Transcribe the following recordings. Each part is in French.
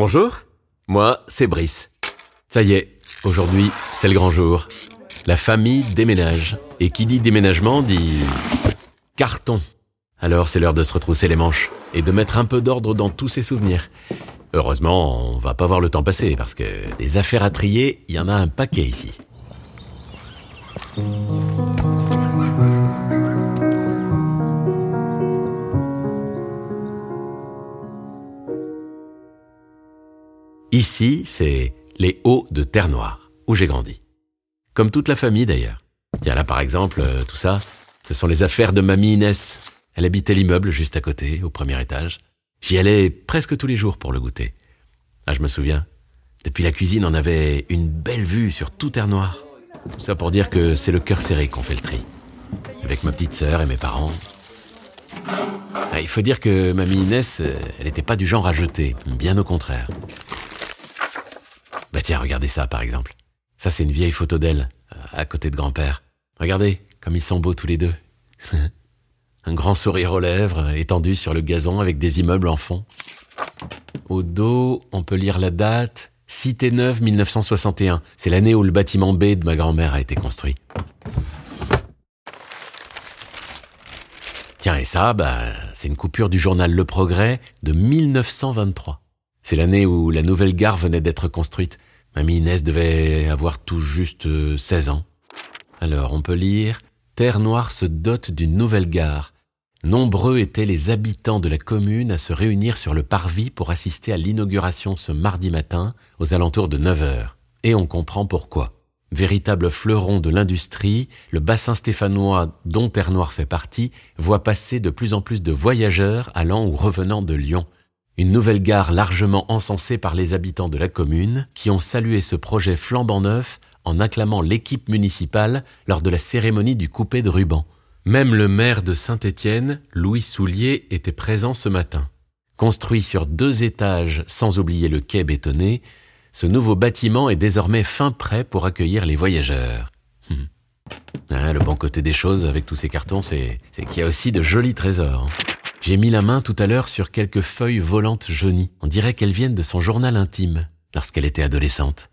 Bonjour, moi c'est Brice. Ça y est, aujourd'hui c'est le grand jour. La famille déménage. Et qui dit déménagement dit carton. Alors c'est l'heure de se retrousser les manches et de mettre un peu d'ordre dans tous ses souvenirs. Heureusement, on va pas voir le temps passer parce que des affaires à trier, il y en a un paquet ici. Ici, c'est les Hauts de Terre-Noire, où j'ai grandi. Comme toute la famille d'ailleurs. Tiens là par exemple, euh, tout ça, ce sont les affaires de mamie Inès. Elle habitait l'immeuble juste à côté, au premier étage. J'y allais presque tous les jours pour le goûter. Ah, je me souviens. Depuis la cuisine, on avait une belle vue sur tout Terre-Noire. Tout ça pour dire que c'est le cœur serré qu'on fait le tri. Avec ma petite sœur et mes parents. Ah, il faut dire que mamie Inès, euh, elle n'était pas du genre à jeter, bien au contraire. Bah tiens, regardez ça par exemple. Ça c'est une vieille photo d'elle, à côté de grand-père. Regardez, comme ils sont beaux tous les deux. Un grand sourire aux lèvres, étendu sur le gazon avec des immeubles en fond. Au dos, on peut lire la date. Cité neuve 1961. C'est l'année où le bâtiment B de ma grand-mère a été construit. Tiens, et ça, bah, c'est une coupure du journal Le Progrès de 1923. C'est l'année où la nouvelle gare venait d'être construite. Mamie Inès devait avoir tout juste 16 ans. Alors, on peut lire Terre Noire se dote d'une nouvelle gare. Nombreux étaient les habitants de la commune à se réunir sur le parvis pour assister à l'inauguration ce mardi matin, aux alentours de 9 heures. Et on comprend pourquoi. Véritable fleuron de l'industrie, le bassin stéphanois dont Terre Noire fait partie voit passer de plus en plus de voyageurs allant ou revenant de Lyon. Une nouvelle gare largement encensée par les habitants de la commune, qui ont salué ce projet flambant neuf en acclamant l'équipe municipale lors de la cérémonie du coupé de ruban. Même le maire de Saint-Étienne, Louis Soulier, était présent ce matin. Construit sur deux étages sans oublier le quai bétonné, ce nouveau bâtiment est désormais fin prêt pour accueillir les voyageurs. Hum. Ah, le bon côté des choses avec tous ces cartons, c'est qu'il y a aussi de jolis trésors. J'ai mis la main tout à l'heure sur quelques feuilles volantes jaunies. On dirait qu'elles viennent de son journal intime, lorsqu'elle était adolescente.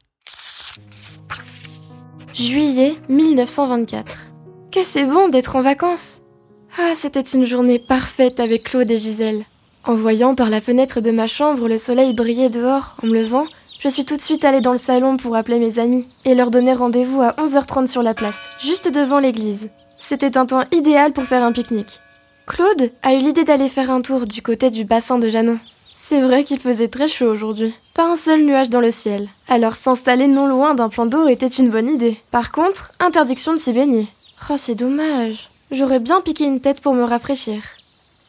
Juillet 1924. Que c'est bon d'être en vacances Ah, c'était une journée parfaite avec Claude et Gisèle. En voyant par la fenêtre de ma chambre le soleil briller dehors en me levant, je suis tout de suite allée dans le salon pour appeler mes amis et leur donner rendez-vous à 11h30 sur la place, juste devant l'église. C'était un temps idéal pour faire un pique-nique. Claude a eu l'idée d'aller faire un tour du côté du bassin de Janon. C'est vrai qu'il faisait très chaud aujourd'hui. Pas un seul nuage dans le ciel. Alors s'installer non loin d'un plan d'eau était une bonne idée. Par contre, interdiction de s'y baigner. Oh, c'est dommage. J'aurais bien piqué une tête pour me rafraîchir.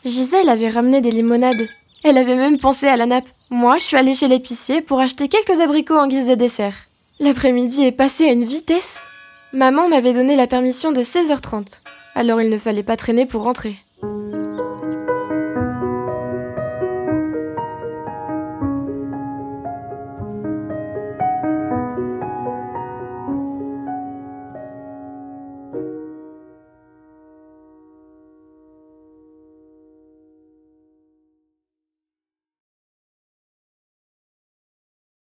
Gisèle avait ramené des limonades. Elle avait même pensé à la nappe. Moi, je suis allée chez l'épicier pour acheter quelques abricots en guise de dessert. L'après-midi est passé à une vitesse. Maman m'avait donné la permission de 16h30. Alors il ne fallait pas traîner pour rentrer.